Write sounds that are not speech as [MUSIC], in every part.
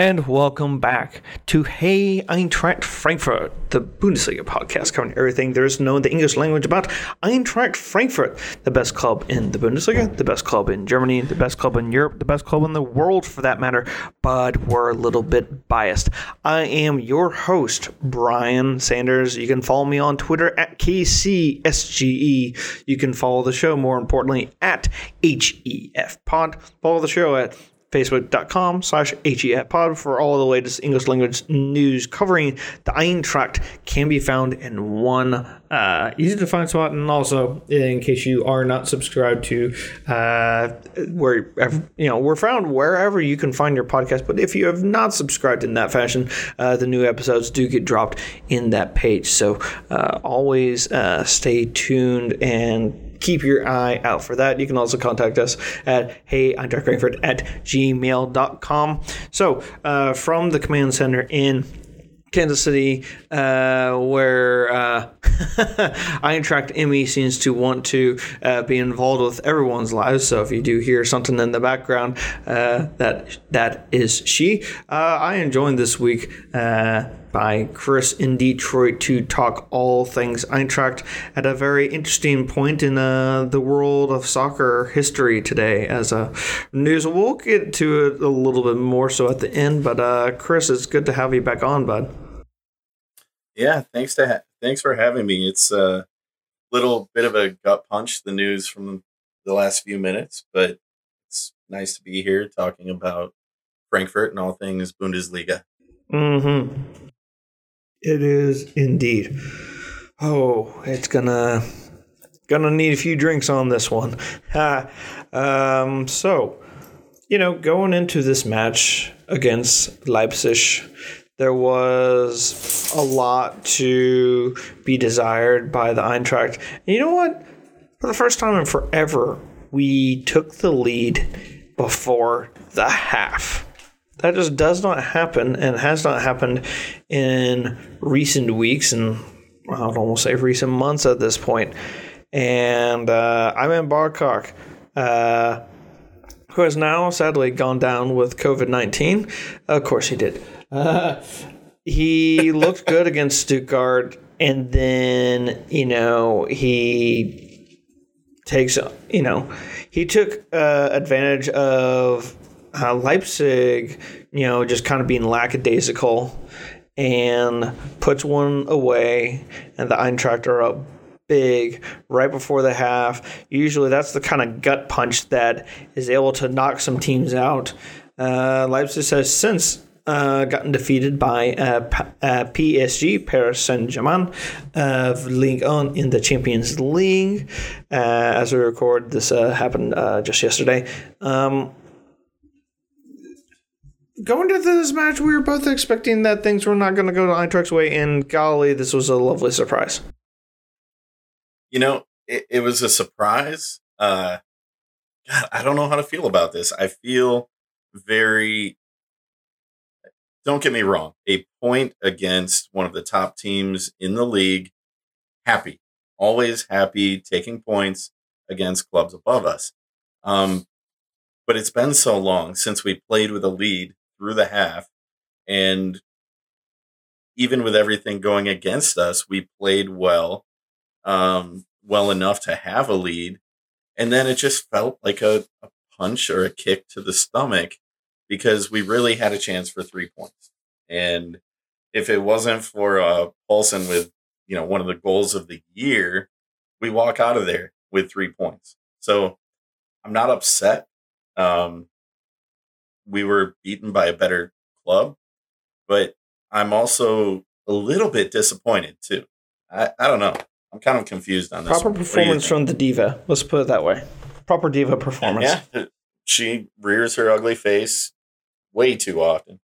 And welcome back to Hey Eintracht Frankfurt, the Bundesliga podcast covering everything there is known in the English language about Eintracht Frankfurt, the best club in the Bundesliga, the best club in Germany, the best club in Europe, the best club in the world for that matter, but we're a little bit biased. I am your host, Brian Sanders. You can follow me on Twitter at KCSGE. You can follow the show, more importantly, at HEFPod. Follow the show at facebook.com slash pod for all the latest English language news covering the Eintracht can be found in one uh, easy to find spot. And also, in case you are not subscribed to uh, where, you know, we're found wherever you can find your podcast. But if you have not subscribed in that fashion, uh, the new episodes do get dropped in that page. So uh, always uh, stay tuned and keep your eye out for that. You can also contact us at hey I'm at gmail.com. So uh, from the command center in Kansas City, uh, where uh, [LAUGHS] Eintracht Emmy seems to want to uh, be involved with everyone's lives. So if you do hear something in the background, uh, that that is she. Uh, I enjoyed this week uh, by Chris in Detroit to talk all things Eintracht at a very interesting point in uh, the world of soccer history today as a news. We'll get to it a little bit more so at the end, but uh, Chris, it's good to have you back on, bud. Yeah, thanks to ha- thanks for having me. It's a little bit of a gut punch, the news from the last few minutes, but it's nice to be here talking about Frankfurt and all things Bundesliga. Mm-hmm. It is indeed. Oh, it's gonna gonna need a few drinks on this one. [LAUGHS] um, so, you know, going into this match against Leipzig, there was a lot to be desired by the Eintracht. And you know what? For the first time in forever, we took the lead before the half. That just does not happen and has not happened in recent weeks and I would almost say recent months at this point. And uh, Aymen Barkok, uh, who has now sadly gone down with COVID 19. Of course, he did. Uh, [LAUGHS] he looked good against Stuttgart, and then, you know, he takes, you know, he took uh, advantage of uh, Leipzig, you know, just kind of being lackadaisical and puts one away, and the Eintracht are up big right before the half. Usually, that's the kind of gut punch that is able to knock some teams out. Uh, Leipzig has since uh, gotten defeated by uh, P- uh, PSG, Paris Saint Germain, of Ligue 1 in the Champions League. Uh, as we record, this uh, happened uh, just yesterday. Um, going into this match, we were both expecting that things were not going to go to Eintracht's way, and golly, this was a lovely surprise. You know, it, it was a surprise. Uh, God, I don't know how to feel about this. I feel very. Don't get me wrong. A point against one of the top teams in the league. Happy, always happy, taking points against clubs above us. Um, but it's been so long since we played with a lead through the half. And even with everything going against us, we played well, um, well enough to have a lead. And then it just felt like a, a punch or a kick to the stomach because we really had a chance for three points. And if it wasn't for uh, Poulsen with, you know, one of the goals of the year, we walk out of there with three points. So I'm not upset. Um, we were beaten by a better club, but I'm also a little bit disappointed too. I, I don't know. I'm kind of confused on this. Proper one. performance from the diva. Let's put it that way. Proper diva performance. Yeah, she rears her ugly face way too often.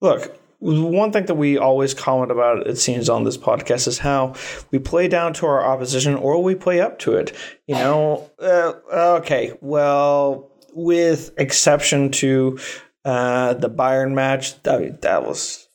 Look, one thing that we always comment about, it seems, on this podcast is how we play down to our opposition or we play up to it. You know, uh, okay, well, with exception to uh, the Bayern match, that, that was.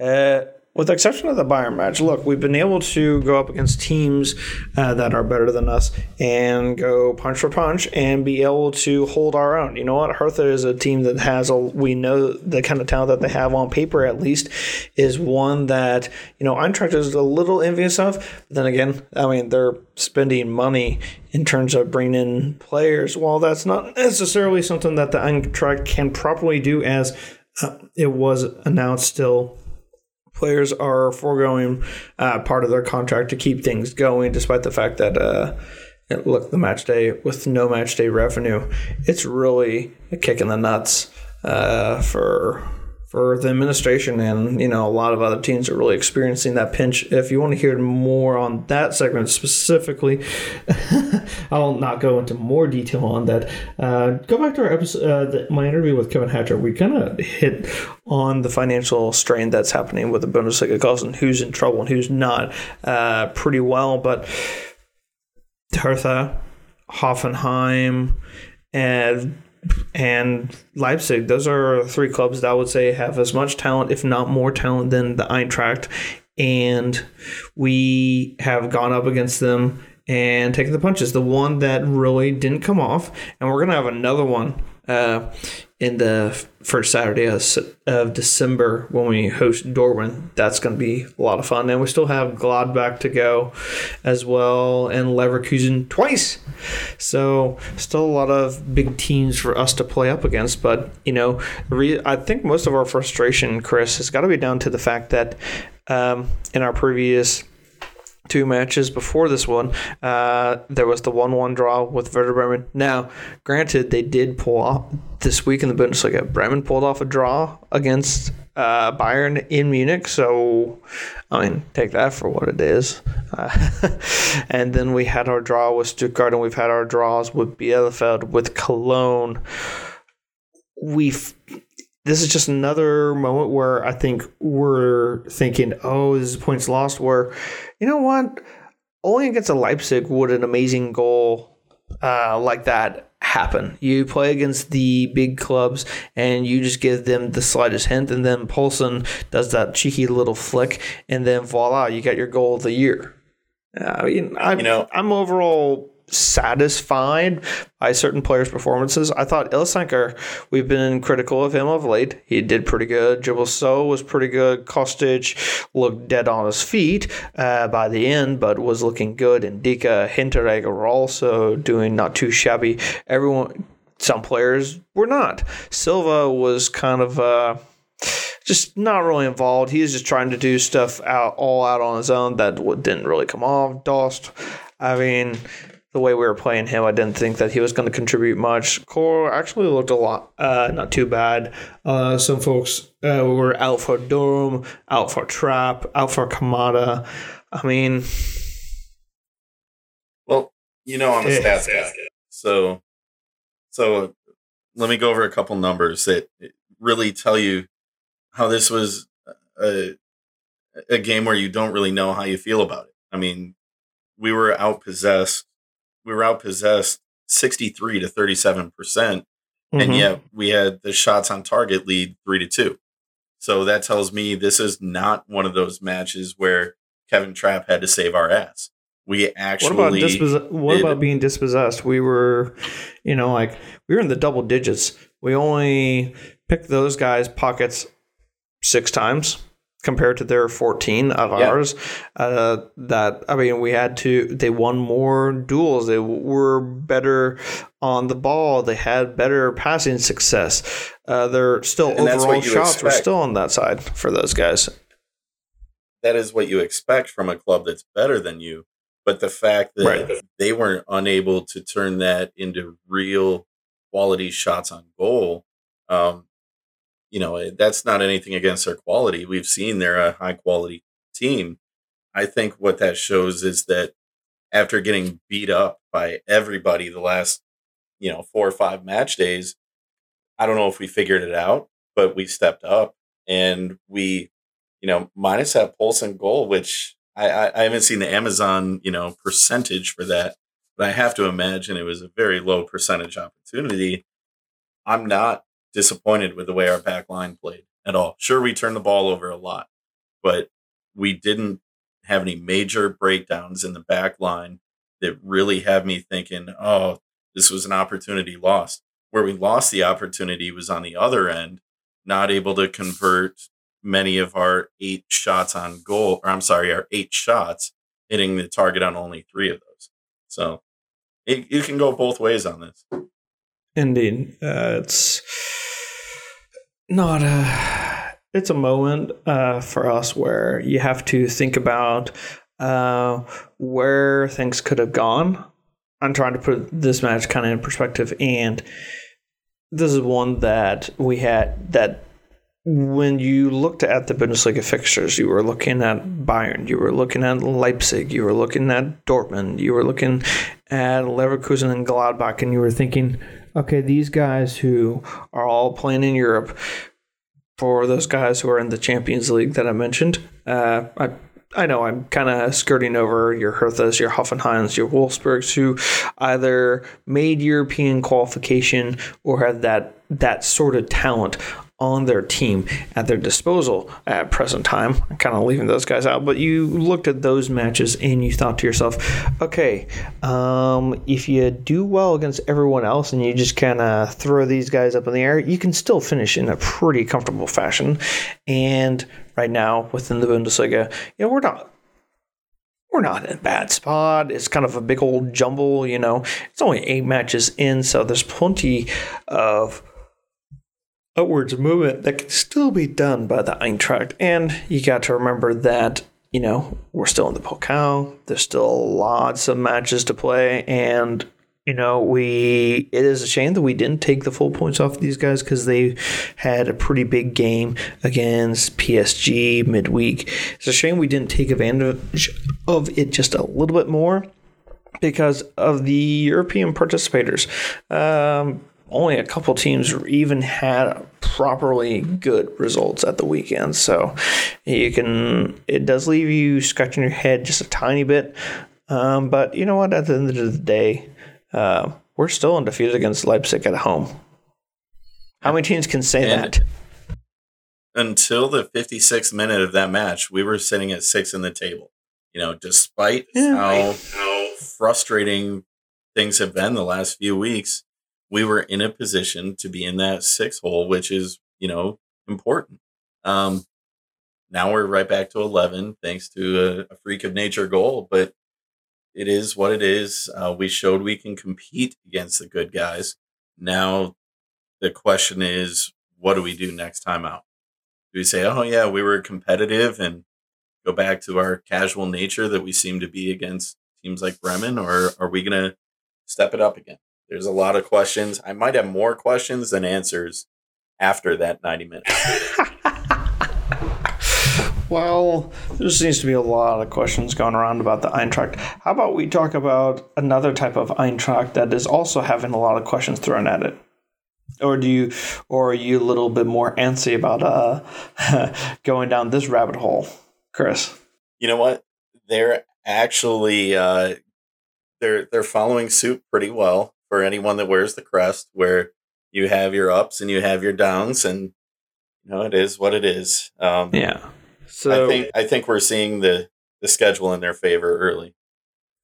Uh, with the exception of the Bayern match, look, we've been able to go up against teams uh, that are better than us and go punch for punch and be able to hold our own. You know what? Hertha is a team that has a, we know the kind of talent that they have on paper at least is one that, you know, Eintracht is a little envious of. But then again, I mean, they're spending money in terms of bringing in players. While that's not necessarily something that the Eintracht can properly do as uh, it was announced still players are foregoing uh, part of their contract to keep things going, despite the fact that uh, look the match day with no match day revenue, it's really a kick in the nuts uh, for for the administration and you know a lot of other teams are really experiencing that pinch. If you want to hear more on that segment specifically [LAUGHS] i'll not go into more detail on that. Uh, go back to our episode uh, the, my interview with kevin hatcher. We kind of hit on the financial strain that's happening with the bundesliga. Clubs and who's in trouble and who's not uh, pretty well but hertha hoffenheim and and Leipzig. Those are three clubs that I would say have as much talent, if not more talent, than the Eintracht. And we have gone up against them and taken the punches. The one that really didn't come off, and we're gonna have another one uh, in the first Saturday of, December when we host Dortmund. That's going to be a lot of fun. And we still have Gladbach to go as well and Leverkusen twice. So still a lot of big teams for us to play up against. But, you know, I think most of our frustration, Chris, has got to be down to the fact that um, in our previous two matches before this one, uh, there was the 1 1 draw with Werder Bremen. Now, granted, they did pull off this week in the Bundesliga. Bremen pulled off a draw against uh, Bayern in Munich. So, I mean, take that for what it is. Uh, [LAUGHS] and then we had our draw with Stuttgart, and we've had our draws with Bielefeld, with Cologne. We've this is just another moment where I think we're thinking, oh, this is points lost. Where, you know what? Only against a Leipzig would an amazing goal uh, like that happen. You play against the big clubs and you just give them the slightest hint, and then Poulsen does that cheeky little flick, and then voila, you got your goal of the year. I mean, I'm, you know, I'm overall satisfied by certain players' performances. I thought Ilsanker, we've been critical of him of late. He did pretty good. Djibril Sow was pretty good. Kostic looked dead on his feet uh, by the end, but was looking good. And N'Dicka Hinteregger were also doing not too shabby. Everyone, some players were not. Silva was kind of. Uh, just not really involved. He was just trying to do stuff out all out on his own that didn't really come off. Dost, I mean, the way we were playing him, I didn't think that he was going to contribute much. Kohr actually looked a lot, uh, not too bad. Uh, some folks uh, were out for Durm, out for Trapp, out for Kamada. I mean, well, you know, I'm a stats guy, so so let me go over a couple numbers that really tell you how this was a a game where you don't really know how you feel about it. I mean, we were outpossessed we were outpossessed 63 to 37 percent, mm-hmm. and yet we had the shots on target lead three to two. So that tells me this is not one of those matches where Kevin Trapp had to save our ass. We actually what about, dispos- what about being dispossessed? We were, you know, like we were in the double digits. We only picked those guys' pockets six times compared to their 14 of yeah. ours uh, that i mean we had to they won more duels they were better on the ball they had better passing success uh, their still and overall shots expect. were still on that side for those guys that is what you expect from a club that's better than you but the fact that right. they weren't unable to turn that into real quality shots on goal um, you know, eh, that's not anything against their quality. We've seen they're a high quality team. I think what that shows is that after getting beat up by everybody the last, you know, four or five match days, I don't know if we figured it out, but we stepped up and we, you know, minus that Poulsen goal, which I, I, I haven't seen the Amazon, you know, percentage for that, but I have to imagine it was a very low percentage opportunity. I'm not disappointed with the way our back line played at all. Sure, we turned the ball over a lot, but we didn't have any major breakdowns in the back line that really have me thinking, oh, this was an opportunity lost. Where we lost the opportunity was on the other end, not able to convert many of our eight shots on goal, or I'm sorry, our eight shots hitting the target on only three of those. So it, you can go both ways on this. Indeed, uh, it's not a. It's a moment uh, for us where you have to think about uh, where things could have gone. I'm trying to put this match kind of in perspective, and this is one that we had that when you looked at the Bundesliga fixtures, you were looking at Bayern, you were looking at Leipzig, you were looking at Dortmund, you were looking at Leverkusen and Gladbach, and you were thinking, okay, these guys who are all playing in Europe, for those guys who are in the Champions League that I mentioned, uh, I I know I'm kind of skirting over your Herthas, your Hoffenheims, your Wolfsburgs, who either made European qualification or had that that sort of talent on their team at their disposal at present time. I'm kind of leaving those guys out, but you looked at those matches and you thought to yourself, okay, um, if you do well against everyone else and you just kind of throw these guys up in the air, you can still finish in a pretty comfortable fashion. And right now, within the Bundesliga, you know, we're not we're not in a bad spot. It's kind of a big old jumble, you know. It's only eight matches in, so there's plenty of upwards movement that can still be done by the Eintracht. And you got to remember that, you know, we're still in the Pokal. There's still lots of matches to play. And, you know, we it is a shame that we didn't take the full points off these guys because they had a pretty big game against PSG midweek. It's a shame we didn't take advantage of it just a little bit more because of the European participators. Um, only a couple teams even had properly good results at the weekend. So you can, it does leave you scratching your head just a tiny bit. Um, but you know what? At the end of the day, uh, we're still undefeated against Leipzig at home. How many teams can say and that? Until the 56th minute of that match, we were sitting at six in the table. You know, despite yeah, how, how frustrating things have been the last few weeks, we were in a position to be in that six hole, which is, you know, important. Um, now we're right back to 11 thanks to a, a freak of nature goal, but it is what it is. Uh, we showed we can compete against the good guys. Now the question is, what do we do next time out? Do we say, oh, yeah, we were competitive and go back to our casual nature that we seem to be against teams like Bremen, or are we going to step it up again? There's a lot of questions. I might have more questions than answers after that 90 minutes. [LAUGHS] well, there seems to be a lot of questions going around about the Eintracht. How about we talk about another type of Eintracht that is also having a lot of questions thrown at it? Or do you, or are you a little bit more antsy about uh, [LAUGHS] going down this rabbit hole, Chris? You know what? They're actually uh, they're they're following suit pretty well for anyone that wears the crest, where you have your ups and you have your downs, and you know it is what it is. Um, yeah. So I think I think we're seeing the the schedule in their favor early.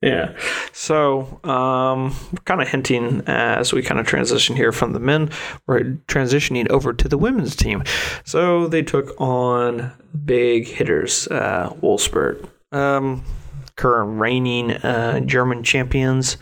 Yeah. So, um, kind of hinting as we kind of transition here from the men, we're transitioning over to the women's team. So, they took on big hitters, uh, Wolfsburg, um, current reigning uh, German champions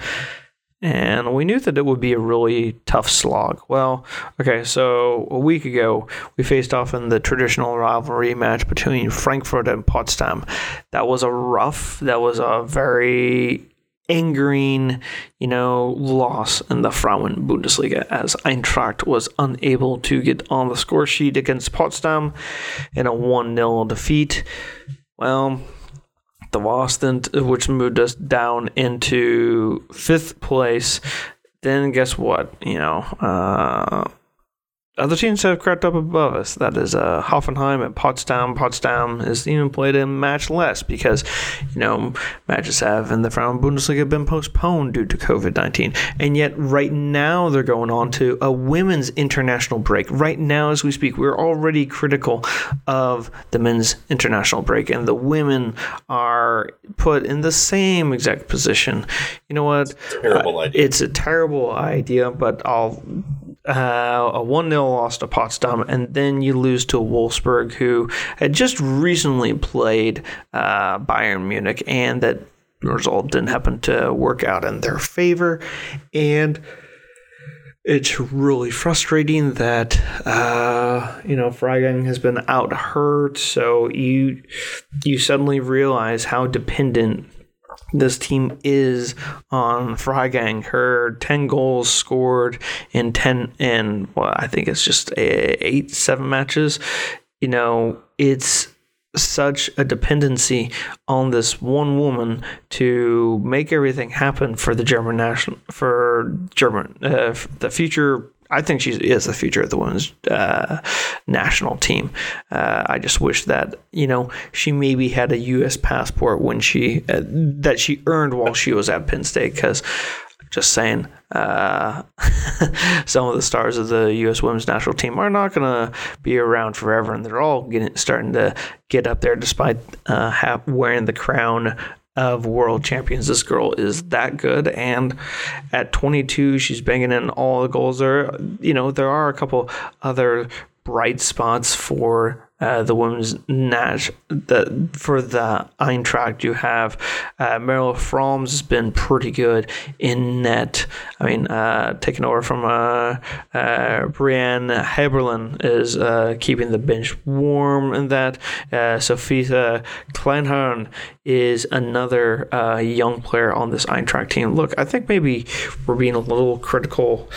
and we knew that it would be a really tough slog. Well, okay, so a week ago, we faced off in the traditional rivalry match between Frankfurt and Potsdam. That was a rough, that was a very angering, you know, loss in the Frauen Bundesliga as Eintracht was unable to get on the score sheet against Potsdam in a 1 0 defeat. Well, the Boston, which moved us down into fifth place. Then guess what? You know, uh, other teams have crept up above us. That is uh, Hoffenheim and Potsdam. Potsdam is even played a match less because, you know, matches have in the Frauen Bundesliga been postponed due to COVID 19. And yet, right now, they're going on to a women's international break. Right now, as we speak, we're already critical of the men's international break, and the women are put in the same exact position. You know what? Terrible Uh, idea. It's a terrible idea, but I'll uh, a 1 0 loss to Potsdam, and then you lose to Wolfsburg, who had just recently played uh, Bayern Munich, and that result didn't happen to work out in their favor. And it's really frustrating that uh, you know Freigang has been out hurt, so you you suddenly realize how dependent this team is on Freigang. Her ten goals scored in ten and well, I think it's just a, eight seven matches. You know, it's such a dependency on this one woman to make everything happen for the German national for German uh, the future. I think she is the future of the women's uh, national team. Uh, I just wish that you know she maybe had a U.S. passport when she uh, that she earned while she was at Penn State. Because just saying, uh, [LAUGHS] some of the stars of the U.S. women's national team are not going to be around forever, and they're all getting starting to get up there, despite uh, wearing the crown of world champions. This girl is that good, and at 22, she's banging in all the goals. There, you know, there are a couple other bright spots for uh, the women's Nash. The for the Eintracht, you have uh, Merle Frohms has been pretty good in net. I mean, uh, taking over from uh, uh, Bryane Heaberlin is uh, keeping the bench warm, in that uh, Sophia Kleinherne is another young player on this Eintracht team. Look, I think maybe we're being a little critical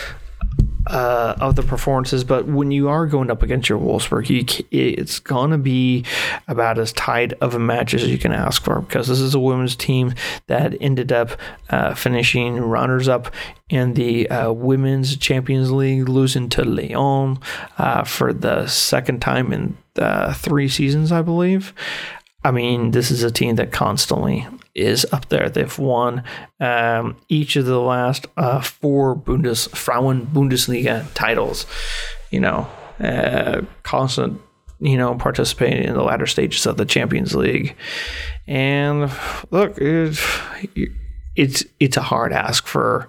uh, of the performances, but when you are going up against your Wolfsburg, you, it's going to be about as tight of a match as you can ask for because this is a women's team that ended up uh, finishing runners up in the uh, Women's Champions League, losing to Lyon uh, for the second time in uh, three seasons, I believe. I mean, this is a team that constantly is up there. They've won um, each of the last uh, four Bundes Frauen Bundesliga titles. You know, uh, constant. You know, participating in the latter stages of the Champions League, and look, it, it's it's a hard ask for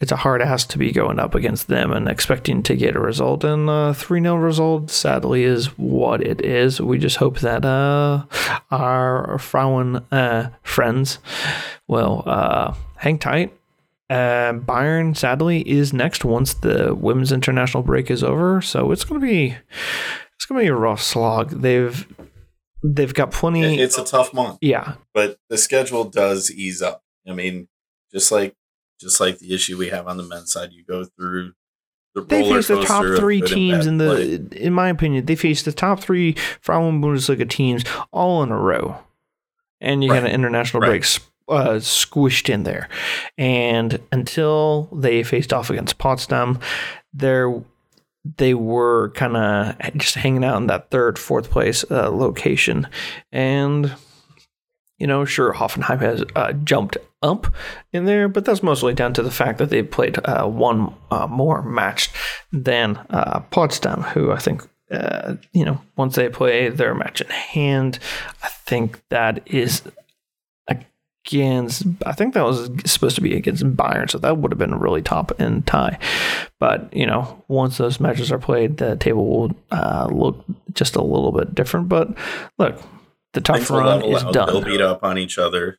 it's a hard ass to be going up against them and expecting to get a result. And a 3 0 result, sadly, is what it is. We just hope that uh, our Frauen uh, friends will uh, hang tight. Uh, Bayern, sadly, is next once the women's international break is over. So it's going to be. It's gonna be a rough slog. They've they've got plenty. It's a tough month, yeah, but the schedule does ease up. I mean, just like just like the issue we have on the men's side, you go through the they face the top three teams in play. the, in my opinion, they face the top three Frauen Bundesliga teams all in a row, and you Right. got an international Right. break uh, squished in there. And until they faced off against Potsdam, there they were kind of just hanging out in that third, fourth place uh, location, and you know, sure, Hoffenheim has uh, jumped up in there, but that's mostly down to the fact that they've played uh, one uh, more match than uh, Potsdam, who I think, uh, you know, once they play their match in hand, I think that is against, I think that was supposed to be against Bayern, so that would have been a really top end tie. But, you know, once those matches are played, the table will uh, look just a little bit different. But look, the tough run is out. done They'll beat up on each other.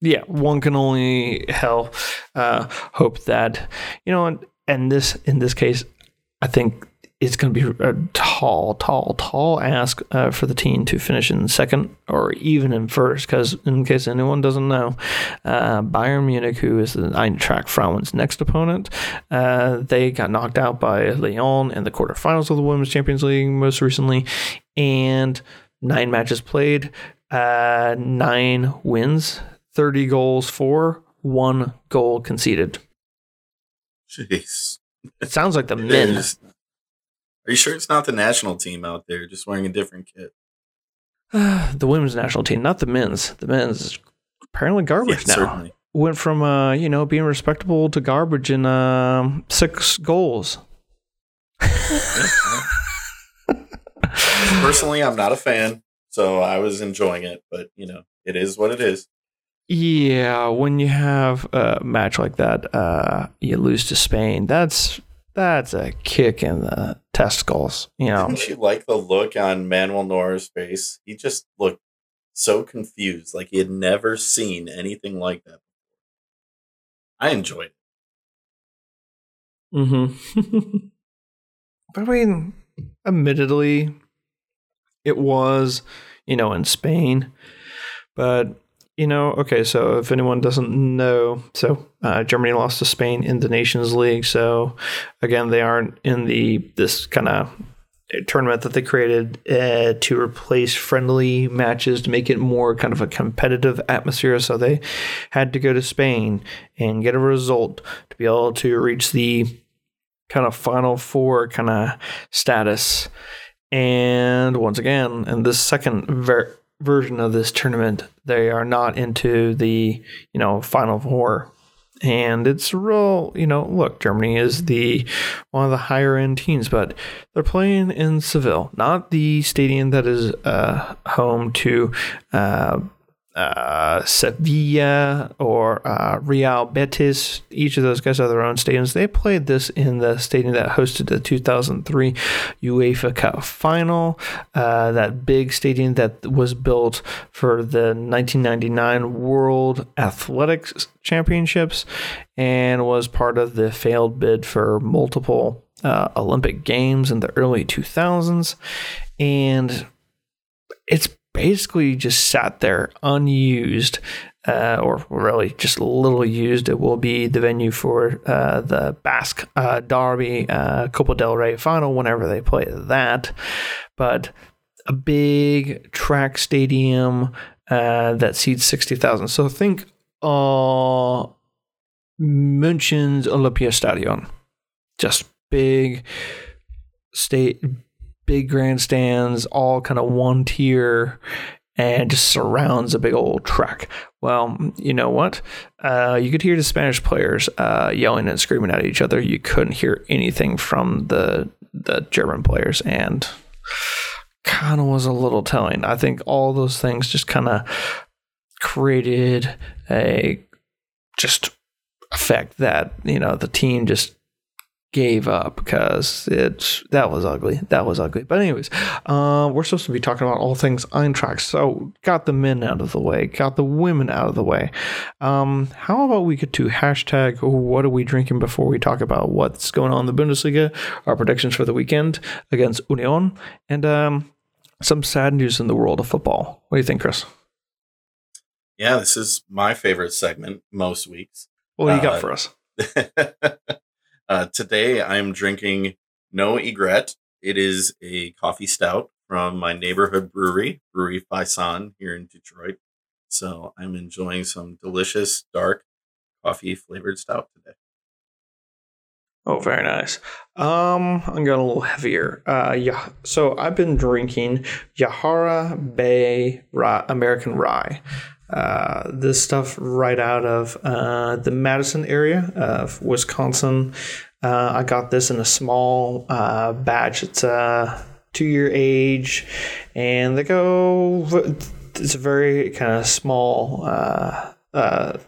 yeah, one can only hell uh, hope that you know, and, and this in this case, I think it's going to be a tall, tall, tall ask uh, for the team to finish in second or even in first. Because in case anyone doesn't know, uh, Bayern Munich, who is the Eintracht Frauen's next opponent, uh, they got knocked out by Lyon in the quarterfinals of the Women's Champions League most recently, and nine matches played, uh, nine wins, 30 goals for, one goal conceded. Jeez. It sounds like the men. Are you sure it's not the national team out there just wearing a different kit? [SIGHS] the women's national team, not the men's. The men's is apparently garbage yeah, now. Certainly. Went from uh, you know being respectable to garbage in um, six goals. Personally, I'm not a fan, so I was enjoying it. But you know, it is what it is. Yeah, when you have a match like that, uh, you lose to Spain. That's that's a kick in the testicles. You know. Didn't you like the look on Manuel Neuer's face? He just looked so confused, like he had never seen anything like that. I enjoyed it. Mm-hmm. [LAUGHS] I mean, admittedly, it was, you know, in Spain, but you know, okay, so if anyone doesn't know, so uh, Germany lost to Spain in the Nations League. So again, they aren't in the this kind of tournament that they created uh, to replace friendly matches to make it more kind of a competitive atmosphere. So they had to go to Spain and get a result to be able to reach the kind of final four kind of status. And once again, in this second ver- version of this tournament, they are not into the you know final four. And it's real, you know. Look, Germany is the one of the higher end teams, but they're playing in Seville, not the stadium that is uh, home to uh, uh, Sevilla or uh, Real Betis. Each of those guys have their own stadiums. They played this in the stadium that hosted the 2003 UEFA Cup final. Uh, that big stadium that was built for the 1999 World Athletics Championships and was part of the failed bid for multiple uh, Olympic Games in the early 2000s. And it's basically just sat there unused, uh, or really just little used. It will be the venue for uh, the Basque uh, Derby, uh, Copa del Rey final whenever they play that. But a big track stadium uh, that seats 60,000. So think uh, München's Olympiastadion. Just big state big grandstands, all kind of one tier, and just surrounds a big old track. Well, you know what? Uh, you could hear the Spanish players uh, yelling and screaming at each other. You couldn't hear anything from the the German players, and kind of was a little telling. I think all those things just kind of created a just effect that you know the team just gave up because it's that was ugly. That was ugly. But anyways, uh, we're supposed to be talking about all things Eintracht. So got the men out of the way, got the women out of the way. Um, how about we get to hashtag What are we drinking before we talk about what's going on in the Bundesliga, our predictions for the weekend against Union, and um, some sad news in the world of football. What do you think, Chris? Yeah, this is my favorite segment most weeks. What do you got uh, for us? [LAUGHS] [LAUGHS] Uh, today I'm drinking No Egret. It is a coffee stout from my neighborhood brewery, Brewery Faisan here in Detroit. So I'm enjoying some delicious dark coffee flavored stout today. Oh, very nice. Um, I'm going a little heavier. Uh, yeah. So I've been drinking Yahara Bay rye, American Rye. Uh, this stuff right out of uh, the Madison area of Wisconsin. Uh, I got this in a small uh, batch. It's a two year age, and they go. It's a very kind of small uh,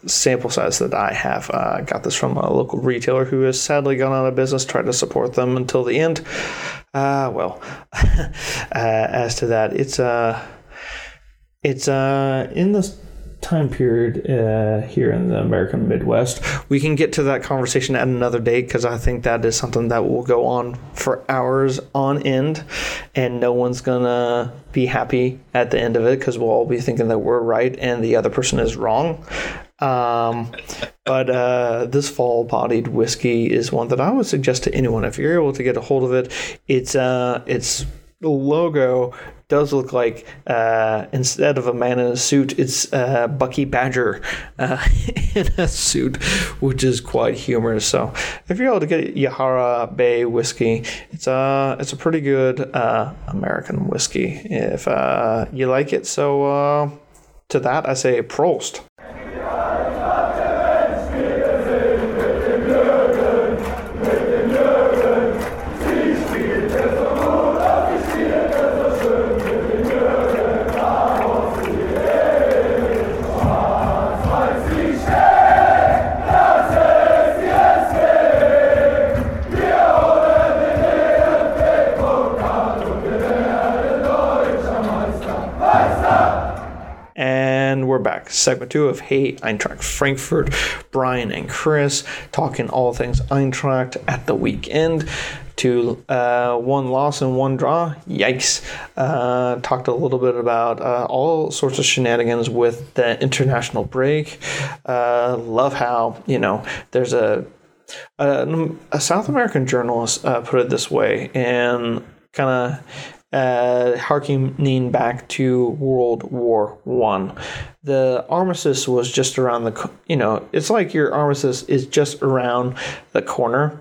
sample size that I have. I got this from a local retailer who has sadly gone out of business. Tried to support them until the end. well, [LAUGHS] as to that, it's uh, it's in this time period uh, here in the American Midwest. We can get to that conversation at another date because I think that is something that will go on for hours on end, and no one's gonna be happy at the end of it because we'll all be thinking that we're right and the other person is wrong. Um, but uh, this fall bodied whiskey is one that I would suggest to anyone if you're able to get a hold of it. It's uh, it's the logo does look like uh, instead of a man in a suit, it's uh, Bucky Badger uh, [LAUGHS] in a suit, which is quite humorous. So if you're able to get Yahara Bay whiskey, it's a it's a pretty good uh, American whiskey if uh, you like it. So uh, to that, I say Prost. We're back. Segment two of Hey Eintracht Frankfurt. Brian and Chris talking all things Eintracht at the weekend. To uh, one loss and one draw. Yikes. Uh, talked a little bit about uh, all sorts of shenanigans with the international break. Uh, love how, you know, there's a a, a South American journalist uh, put it this way, and kind of uh, harkening back to World War One. The armistice was just around the, you know, it's like your armistice is just around the corner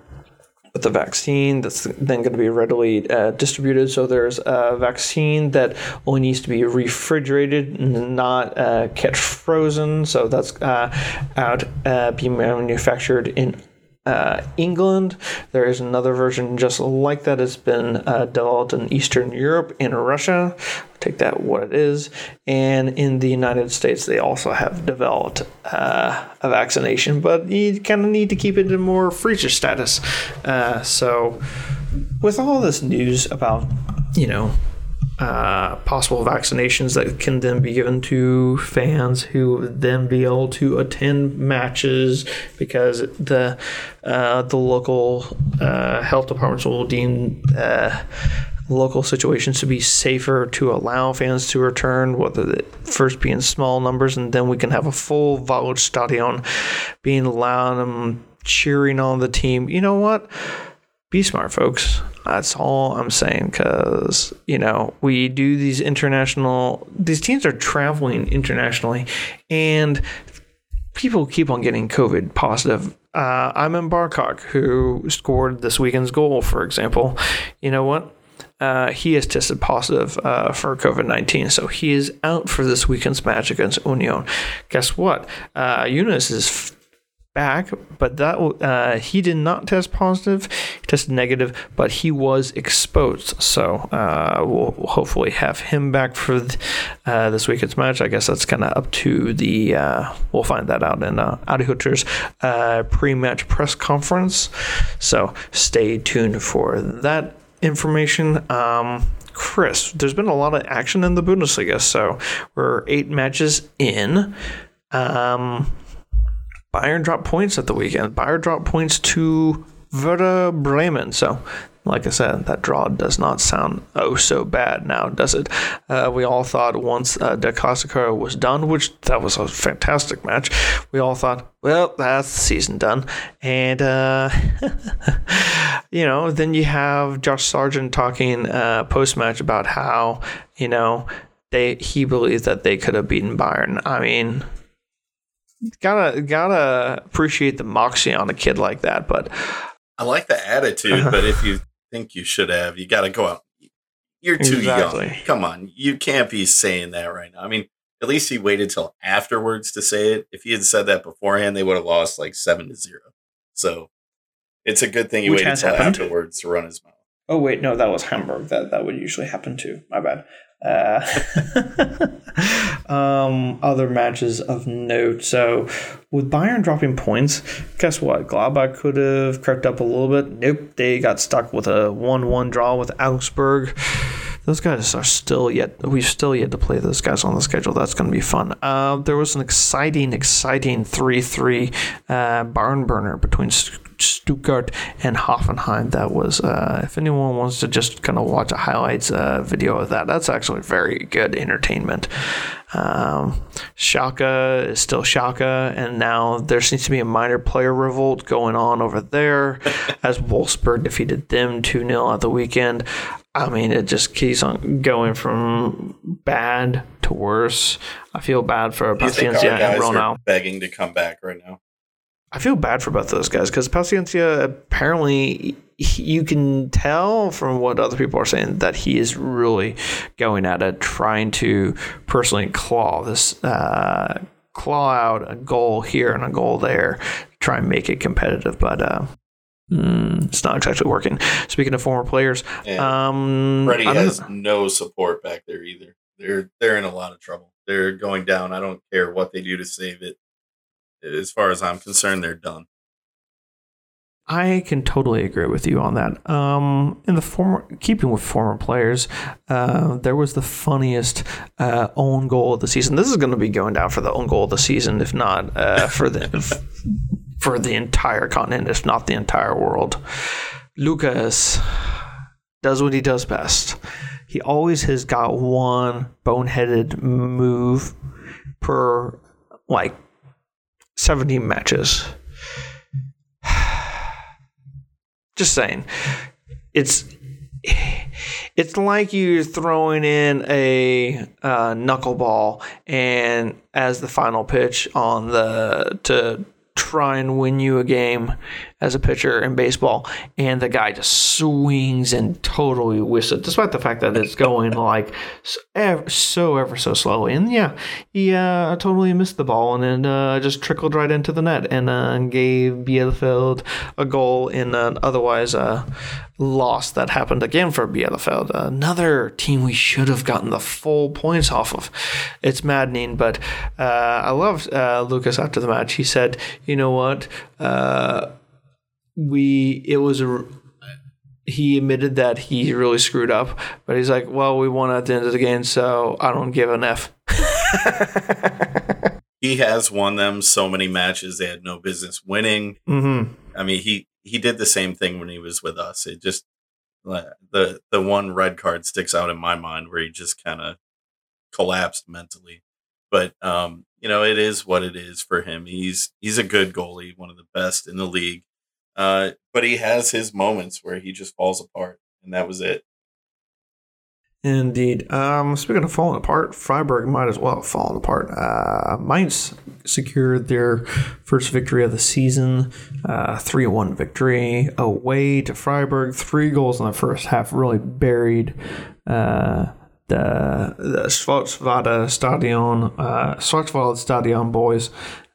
with the vaccine that's then going to be readily uh, distributed. So there's a vaccine that only needs to be refrigerated and not uh, kept frozen. So that's uh, out uh, being manufactured in uh, England. There is another version just like that. It's been uh, developed in Eastern Europe and Russia. Take that what it is. And in the United States, they also have developed uh, a vaccination, but you kind of need to keep it in more freezer status. Uh, so, with all this news about, you know, uh, possible vaccinations that can then be given to fans who then be able to attend matches because the uh, the local uh, health departments will deem uh, local situations to be safer to allow fans to return, whether it first be in small numbers and then we can have a full Waldstadion being loud and cheering on the team. You know what? Be smart, folks. That's all I'm saying because, you know, we do these international, these teams are traveling internationally and people keep on getting COVID positive. Uh, Aymen Barkok, who scored this weekend's goal, for example. You know what? Uh, he has tested positive uh, for COVID 19, so he is out for this weekend's match against Union. Guess what? Uh, Younes is back, but that uh, he did not test positive. Tested negative, but he was exposed. So uh, we'll hopefully have him back for th- uh, this weekend's match. I guess that's kind of up to the. Uh, we'll find that out in uh, Adi Hutter's uh, pre-match press conference. So stay tuned for that information. Um, Chris, there's been a lot of action in the Bundesliga, so we're eight matches in. Um, Bayern dropped points at the weekend. Bayern dropped points to Werder Bremen. So, like I said, that draw does not sound oh so bad now, does it? Uh, we all thought once uh, Klassiker was done, which that was a fantastic match, we all thought, well, that's the season done. And, uh, [LAUGHS] you know, then you have Josh Sargent talking uh, post match about how, you know, they he believes that they could have beaten Bayern. I mean, gotta gotta appreciate the moxie on a kid like that. But I like the attitude, uh-huh. but if you think you should have, you got to go out. You're too Exactly. young. Come on, you can't be saying that right now. I mean, at least he waited till afterwards to say it. If he had said that beforehand, they would have lost like seven to zero. So it's a good thing he Which waited till happened. afterwards to run his mouth. oh wait, no, that was Hamburg. That that would usually happen too. My bad. Uh, [LAUGHS] um, other matches of note. So, with Bayern dropping points, guess what? Gladbach could have crept up a little bit. Nope, they got stuck with a one-one draw with Augsburg. Those guys are still yet. We've still yet to play those guys on the schedule. That's going to be fun. Uh, there was an exciting, exciting three-three uh, barn burner between Stuttgart and Hoffenheim. That was. Uh, if anyone wants to just kind of watch a highlights uh, video of that, that's actually very good entertainment. Um, Schalke is still Schalke, and now there seems to be a minor player revolt going on over there as Wolfsburg defeated them 2 0 at the weekend. I mean, it just keeps on going from bad to worse. I feel bad for Paciencia and are begging to come back right now? I feel bad for both those guys because Paciencia apparently you can tell from what other people are saying that he is really going at it, trying to personally claw this, uh, claw out a goal here and a goal there, try and make it competitive. But uh, mm, it's not exactly working. Speaking of former players, um, Freddie has no support back there either. They're they're in a lot of trouble. They're going down. I don't care what they do to save it. As far as I'm concerned, they're done. I can totally agree with you on that. Um, in the former, keeping with former players, uh, there was the funniest uh, own goal of the season. This is going to be going down for the own goal of the season, if not uh, for the [LAUGHS] for the entire continent, if not the entire world. Lucas does what he does best. He always has got one boneheaded move per like 17 matches. [SIGHS] Just saying. It's it's like you're throwing in a uh, knuckleball and as the final pitch on the to try and win you a game as a pitcher in baseball and the guy just swings and totally whiffs it despite the fact that it's going like so ever so, ever so slowly and yeah he uh, totally missed the ball and then uh, just trickled right into the net and uh, gave Bielefeld a goal in an otherwise uh, loss that happened again for Bielefeld. Another team we should have gotten the full points off of. It's maddening, but uh, I loved uh, Lucas after the match. He said, "You know what? We it was a." He admitted that he really screwed up, but he's like, "Well, we won at the end of the game, so I don't give an f." [LAUGHS] He has won them so many matches they had no business winning. mm-hmm. I mean, he he did the same thing when he was with us. It just the the one red card sticks out in my mind where he just kind of collapsed mentally. But um, you know, it is what it is for him. He's he's a good goalie, one of the best in the league. Uh, but he has his moments where he just falls apart, and that was it. Indeed. Um, speaking of falling apart, Freiburg might as well have fallen apart. Uh, Mainz secured their first victory of the season, uh, 3 1 victory away to Freiburg. Three goals in the first half really buried uh, the, the Schwarzwald Stadion, uh, Schwarzwald Stadion boys,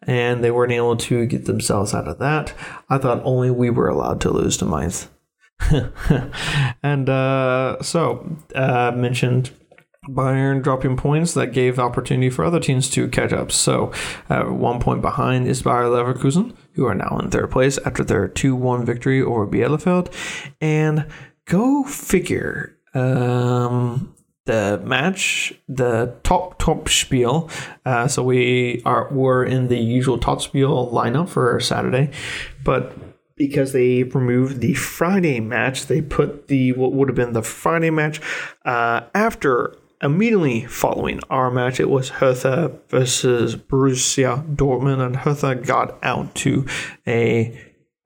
and they weren't able to get themselves out of that. I thought only we were allowed to lose to Mainz. [LAUGHS] and uh, so uh, mentioned Bayern dropping points that gave opportunity for other teams to catch up. So uh, one point behind is Bayer Leverkusen, who are now in third place after their 2-1 victory over Bielefeld. And go figure, um, the match, the top top spiel. Uh, so we are were in the usual top spiel lineup for Saturday, but because they removed the Friday match, they put the what would have been the Friday match uh, after immediately following our match. It was Hertha versus Borussia Dortmund, and Hertha got out to a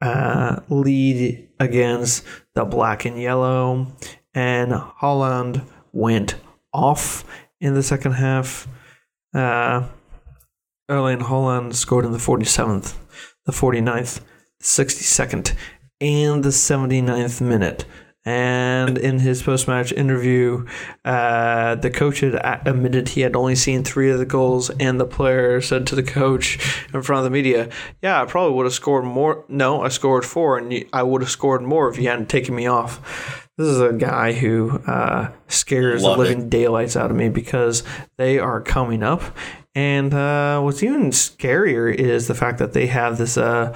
uh, lead against the black and yellow, and Haaland went off in the second half. Uh, Erling Haaland scored in the 47th, the 49th, 62nd, and the 79th minute. And in his post match interview, uh, the coach had admitted he had only seen three of the goals, and the player said to the coach in front of the media, Yeah, I probably would have scored more. No, I scored four, and I would have scored more if you hadn't taken me off. This is a guy who uh, scares Love the it. living daylights out of me because they are coming up. And uh, what's even scarier is the fact that they have this uh,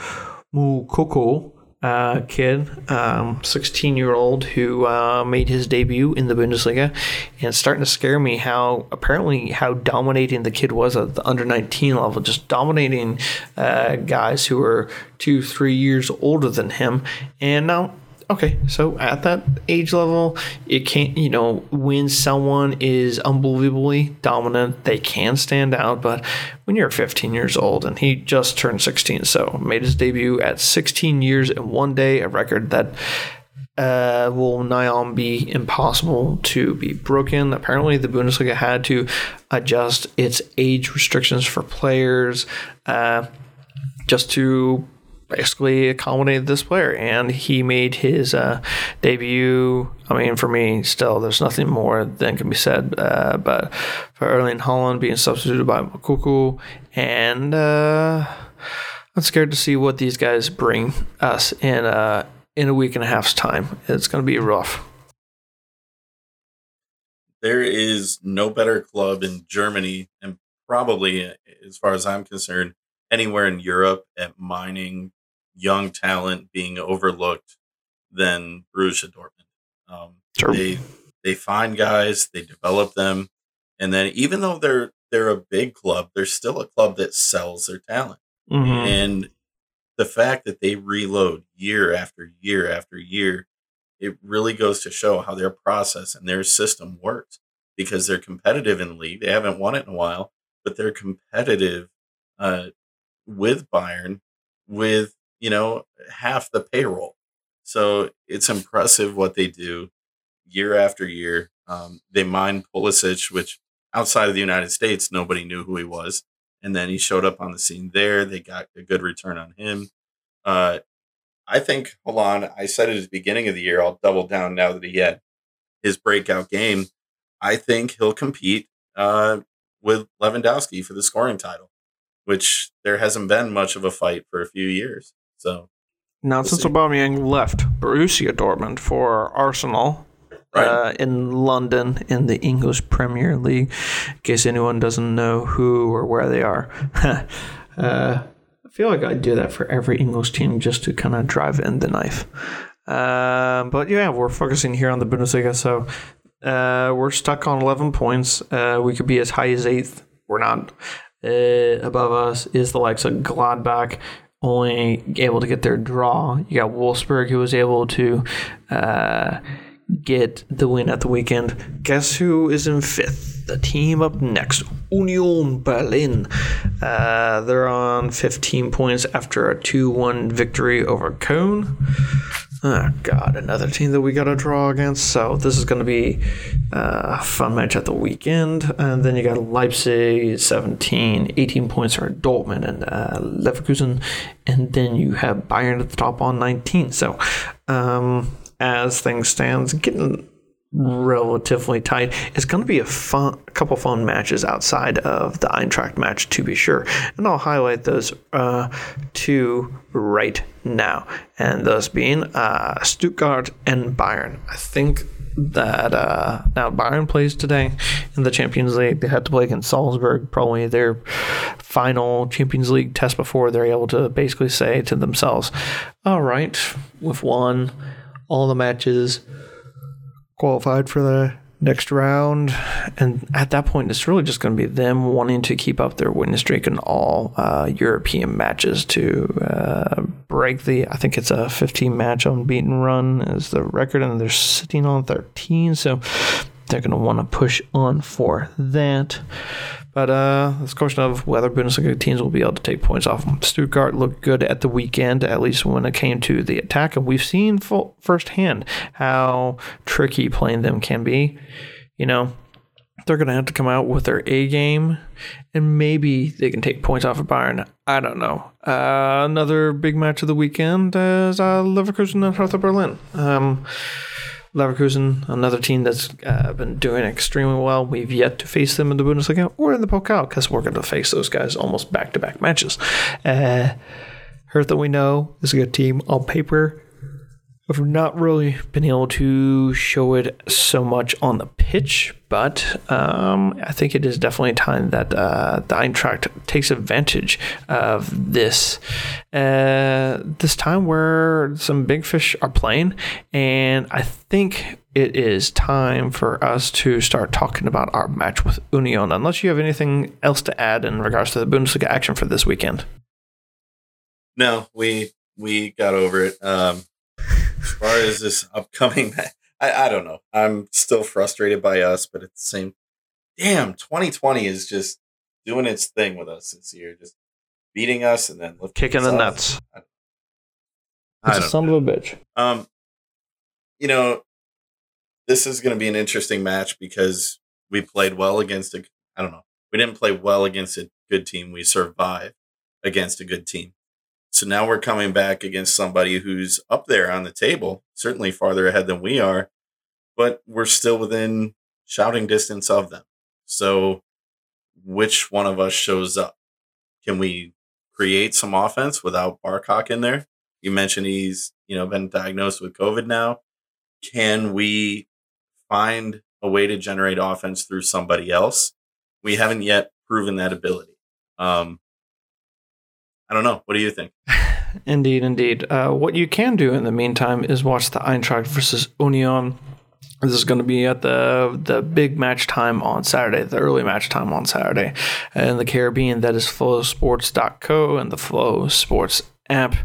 Moukoko uh, kid, um, 16 year old, who uh, made his debut in the Bundesliga. And starting to scare me how apparently how dominating the kid was at the under 19 level, just dominating uh, guys who were two, three years older than him. And now okay, so at that age level, it can't, you know, when someone is unbelievably dominant, they can stand out. But when you're 15 years old and he just turned 16, so made his debut at 16 years and one day, a record that uh, will nigh on be impossible to be broken. Apparently, the Bundesliga had to adjust its age restrictions for players uh, just to basically accommodated this player. And he made his uh, debut. I mean, for me, still, there's nothing more than can be said. Uh, but for Erling Haaland being substituted by Moukoko, and uh, I'm scared to see what these guys bring us in uh, in a week and a half's time. It's going to be rough. There is no better club in Germany, and probably, as far as I'm concerned, anywhere in Europe at mining young talent being overlooked than Borussia Dortmund. Um, sure. They they find guys, they develop them, and then even though they're they're a big club, they're still a club that sells their talent. Mm-hmm. And the fact that they reload year after year after year, it really goes to show how their process and their system works because they're competitive in the league. They haven't won it in a while, but they're competitive uh, with Bayern with, you know, half the payroll. So it's impressive what they do year after year. Um, they mine Pulisic, which outside of the United States, nobody knew who he was and then he showed up on the scene there. They got a good return on him. Uh, I think, hold on, I said it at the beginning of the year. I'll double down now that he had his breakout game. I think he'll compete uh, with Lewandowski for the scoring title, which there hasn't been much of a fight for a few years. So now, since see. Aubameyang left Borussia Dortmund for Arsenal, right. uh, in London in the English Premier League. In case anyone doesn't know who or where they are. [LAUGHS] uh, I feel like I'd do that for every English team just to kind of drive in the knife. Uh, but yeah, we're focusing here on the Bundesliga, so uh, we're stuck on 11 points. Uh, we could be as high as eighth. We're not. Uh, above us is the likes of Gladbach, only able to get their draw. You got Wolfsburg, who was able to uh, get the win at the weekend. Guess who is in fifth? The team up next, Union Berlin. Uh, they're on 15 points after a 2 1 victory over Köln. Oh, God, another team that we got to draw against. So, this is going to be uh, a fun match at the weekend. And then you got Leipzig, 17, 18 points for Dortmund and uh, Leverkusen. And then you have Bayern at the top on 19. So, um, as things stands, getting relatively tight. It's going to be a fun, a couple fun matches outside of the Eintracht match, to be sure, and I'll highlight those uh, two right now, and those being uh, Stuttgart and Bayern. I think that uh, now Bayern plays today in the Champions League. They had to play against Salzburg, probably their final Champions League test before they're able to basically say to themselves, "All right, we've won." all the matches, qualified for the next round. And at that point, it's really just going to be them wanting to keep up their winning streak in all uh, European matches to uh, break the, I think it's a 15 match unbeaten run is the record, and they're sitting on 13. So they're going to want to push on for that. But uh, it's a question of whether Bundesliga teams will be able to take points off them. Stuttgart looked good at the weekend, at least when it came to the attack, and we've seen full, firsthand how tricky playing them can be. You know, they're going to have to come out with their A game, and maybe they can take points off of Bayern. I don't know. Uh, another big match of the weekend is uh, Leverkusen and Hertha Berlin. Um, Leverkusen, another team that's uh, been doing extremely well. We've yet to face them in the Bundesliga or in the Pokal because we're going to face those guys almost back to back matches. Uh, Hertha, we know, is a good team on paper. I've not really been able to show it so much on the pitch, but um, I think it is definitely time that uh, the Eintracht takes advantage of this uh, this time where some big fish are playing, and I think it is time for us to start talking about our match with Union. Unless you have anything else to add in regards to the Bundesliga action for this weekend. No, we we got over it. Um, as far as this upcoming, [LAUGHS] I, I don't know. I'm still frustrated by us, but at the same, damn, 2020 is just doing its thing with us this year, just beating us and then kicking the nuts. I, I it's a son know. of a bitch. Um, you know, this is going to be an interesting match because we played well against a. I don't know. We didn't play well against a good team. We survived against a good team. So now we're coming back against somebody who's up there on the table, certainly farther ahead than we are, but we're still within shouting distance of them. So which one of us shows up? Can we create some offense without Barkok in there? You mentioned he's, you know, been diagnosed with COVID now. Can we find a way to generate offense through somebody else? We haven't yet proven that ability. Um, I don't know. What do you think? [SIGHS] Indeed, indeed. Uh, what you can do in the meantime is watch the Eintracht versus Union. This is going to be at the the big match time on Saturday, the early match time on Saturday. In the Caribbean, that is flowsports.co and the Flow Sports app.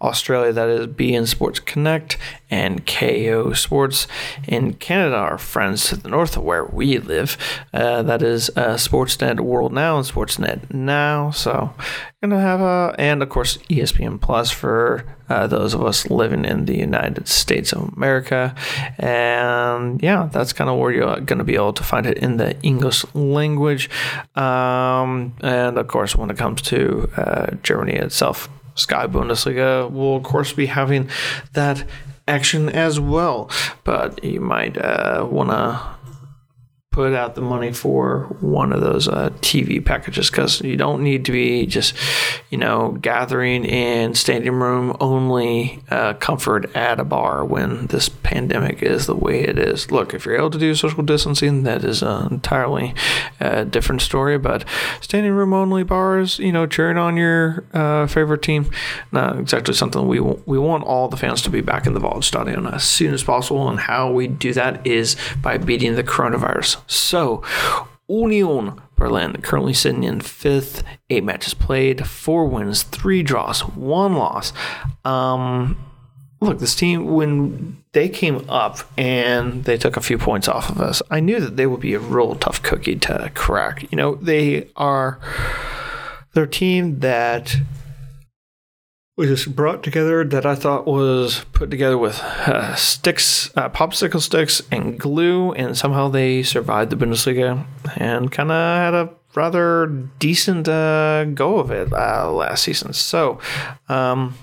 Australia, that is beIN Sports Connect and Kayo Sports. In Canada, our friends to the north of where we live, uh, that is uh, Sportsnet World Now and Sportsnet Now. So, gonna have a, and of course, ESPN Plus for uh, those of us living in the United States of America. And yeah, that's kind of where you're going to be able to find it in the English language. Um, and of course, when it comes to uh, Germany itself, Sky Bundesliga will, of course, be having that action as well. But you might uh, want to put out the money for one of those uh, TV packages because you don't need to be just, you know, gathering in standing room only uh, comfort at a bar when this pandemic is the way it is. Look, if you're able to do social distancing, that is an entirely uh, different story. But standing room only bars, you know, cheering on your uh, favorite team, not exactly something we we want all the fans to be back in the Waldstadion as soon as possible. And how we do that is by beating the coronavirus. So, Union Berlin currently sitting in fifth, eight matches played, four wins, three draws, one loss. Um, look, this team, when they came up and they took a few points off of us, I knew that they would be a real tough cookie to crack. You know, they are, they're team that was brought together that I thought was put together with uh, sticks, uh, popsicle sticks, and glue, and somehow they survived the Bundesliga and kind of had a rather decent uh, go of it uh, last season. So, um,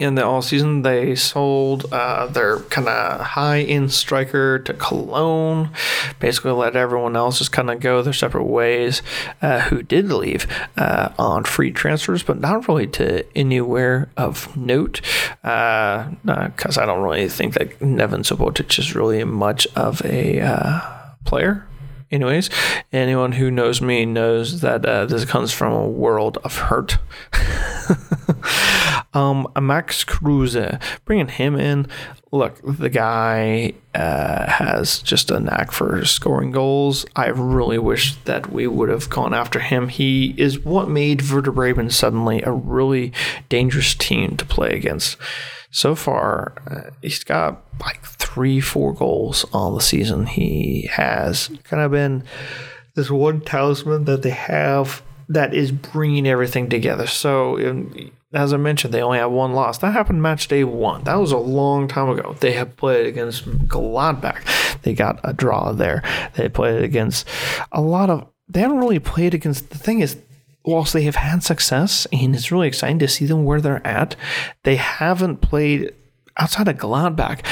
in the all season, they sold uh, their kind of high end striker to Cologne, basically let everyone else just kind of go their separate ways. Uh, who did leave uh, on free transfers, but not really to anywhere of note, because uh, I don't really think that Neven Subotic is really much of a uh, player anyways, anyone who knows me knows that uh, this comes from a world of hurt. [LAUGHS] um, Max Kruse, bringing him in. Look, the guy uh, has just a knack for scoring goals. I really wish that we would have gone after him. He is what made Werder suddenly a really dangerous team to play against so far, uh, he's got like three, four goals all the season. He has kind of been this one talisman that they have that is bringing everything together. So, in, as I mentioned, they only have one loss. That happened match day one. That was a long time ago. They have played against Gladbach. They got a draw there. They played against a lot of. They haven't really played against. The thing is, whilst they have had success and it's really exciting to see them where they're at, they haven't played outside of Gladbach.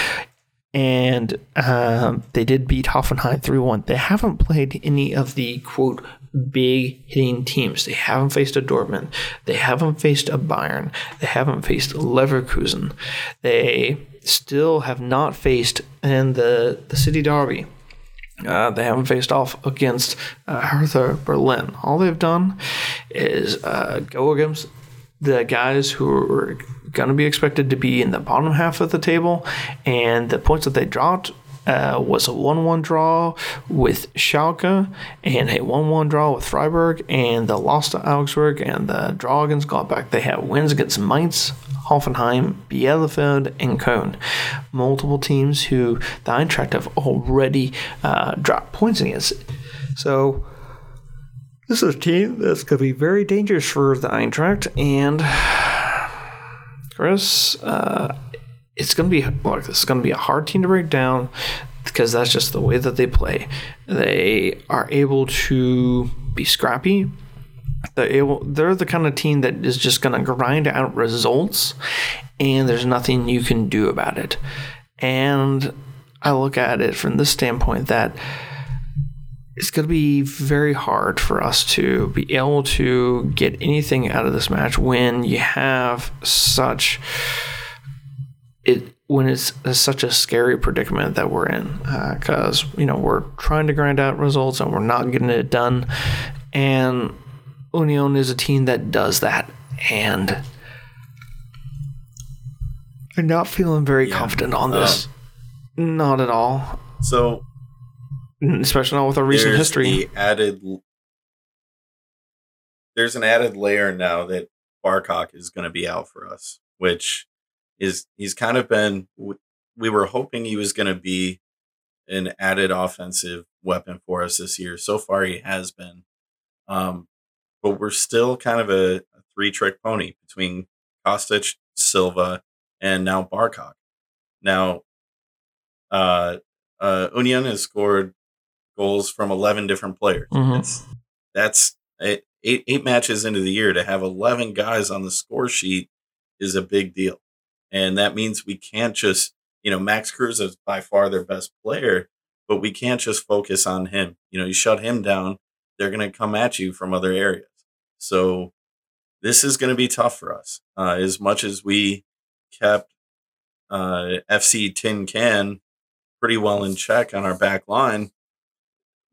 And um, they did beat Hoffenheim 3 1. They haven't played any of the quote big hitting teams. They haven't faced a Dortmund. They haven't faced a Bayern. They haven't faced Leverkusen. They still have not faced in the, the City Derby uh, they haven't faced off against uh, Hertha Berlin. All they've done is uh, go against the guys who are going to be expected to be in the bottom half of the table, and the points that they dropped uh, was a 1 1 draw with Schalke and a 1 1 draw with Freiburg, and the loss to Augsburg and the draw against Gladbach. They have wins against Mainz, Hoffenheim, Bielefeld, and Köln. Multiple teams who the Eintracht have already uh, dropped points against. So this is a team that's going to be very dangerous for the Eintracht. And [SIGHS] Chris, uh, it's going to be look, this is going to be a hard team to break down because that's just the way that they play. They are able to be scrappy. They're able. They're the kind of team that is just going to grind out results, and there's nothing you can do about it. And I look at it from this standpoint that it's going to be very hard for us to be able to get anything out of this match when you have such it when it's, such a scary predicament that we're in because uh, you know we're trying to grind out results and we're not getting it done. And Union is a team that does that and I'm not feeling very yeah. confident on this. Um, not at all. so especially not with our recent history. the added there's an added layer now that Barkok is going to be out for us which is he's kind of been we were hoping he was going to be an added offensive weapon for us this year. So far, he has been, um, but we're still kind of a, a three trick pony between Kostic, Silva, and now Barkok. Now, uh, uh, Union has scored goals from 11 different players. Mm-hmm. That's, that's eight, eight matches into the year to have 11 guys on the score sheet is a big deal. And that means we can't just, you know, Max Kruse is by far their best player, but we can't just focus on him. You know, you shut him down, they're going to come at you from other areas. So this is going to be tough for us. Uh, as much as we kept uh, FC Tin Can pretty well in check on our back line,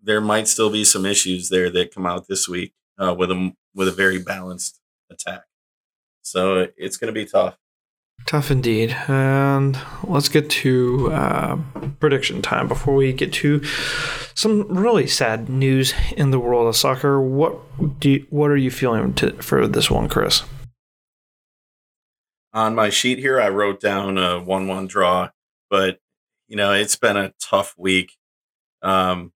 there might still be some issues there that come out this week uh, with a with a very balanced attack. So it's going to be tough. Tough indeed. And let's get to uh, prediction time before we get to some really sad news in the world of soccer. What do you, what are you feeling to, for this one, Chris? On my sheet here, I wrote down a one-one draw, but you know it's been a tough week. Um,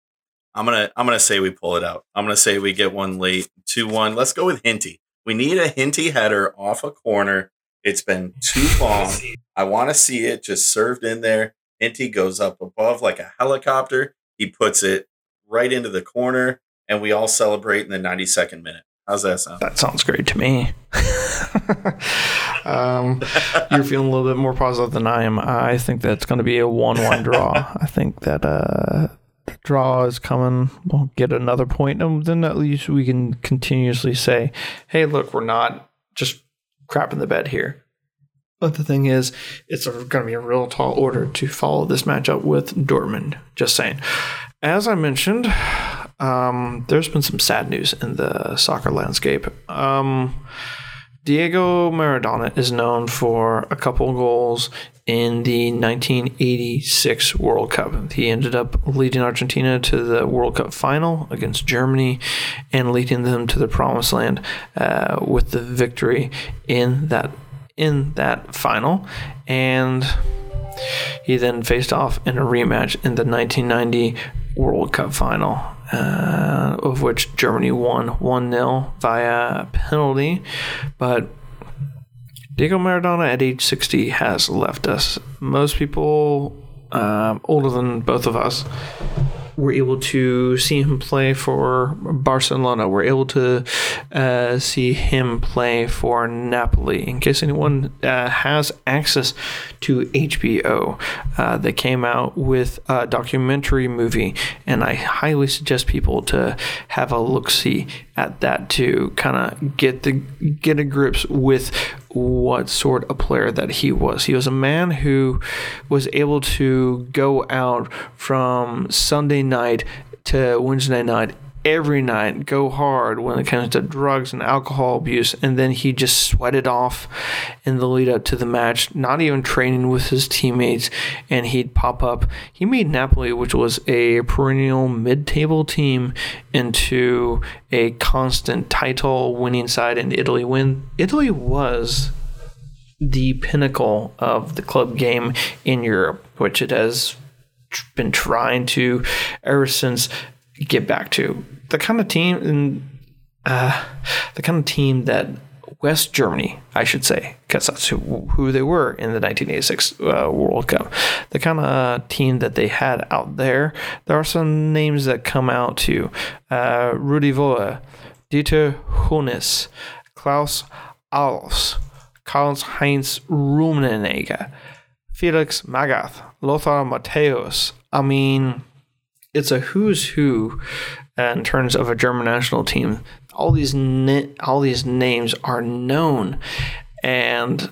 I'm gonna I'm gonna say we pull it out. I'm gonna say we get one late, two one. Let's go with Hinty. We need a Hinty header off a corner it's been [LAUGHS] too long. I want to see it just served in there. Hinty goes up above like a helicopter. He puts it right into the corner, and we all celebrate in the 92nd minute. How's that sound? That sounds great to me. [LAUGHS] um, [LAUGHS] you're feeling a little bit more positive than I am. I think that's going to be a 1 1 draw. I think that uh, the draw is coming. We'll get another point, and then at least we can continuously say, hey, look, we're not just crap in the bed here. But the thing is, it's going to be a real tall order to follow this matchup with Dortmund. Just saying. As I mentioned, um, there's been some sad news in the soccer landscape. Um, Diego Maradona is known for a couple goals in the 1986 World Cup. He ended up leading Argentina to the World Cup final against Germany and leading them to the promised land uh, with the victory in that in that final. And he then faced off in a rematch in the 1990 World Cup final, uh, of which Germany won 1 0 via penalty. But Diego Maradona at age 60 has left us. Most people um, older than both of us were able to see him play for Barcelona. We're able to uh, see him play for Napoli. In case anyone uh, has access to HBO, uh, they came out with a documentary movie, and I highly suggest people to have a look see at that to kind of get the get a grips with what sort of player that he was. He was a man who was able to go out from Sunday night to Wednesday night every night, go hard when it comes to drugs and alcohol abuse, and then he just sweated off in the lead up to the match, not even training with his teammates, and he'd pop up. He made Napoli, which was a perennial mid table team, into a constant title winning side in Italy when Italy was the pinnacle of the club game in Europe, which it has been trying to ever since get back to the kind of team and uh, the kind of team that West Germany, I should say, because that's who, who they were in the 1986 uh, World Cup. The kind of team that they had out there. There are some names that come out too: uh, Rudi Völler, Dieter Hoeneß, Klaus Allofs, Karl Heinz Rummenigge, Felix Magath, Lothar Matthäus. I mean, it's a who's who in terms of a German national team. All these na- all these names are known, and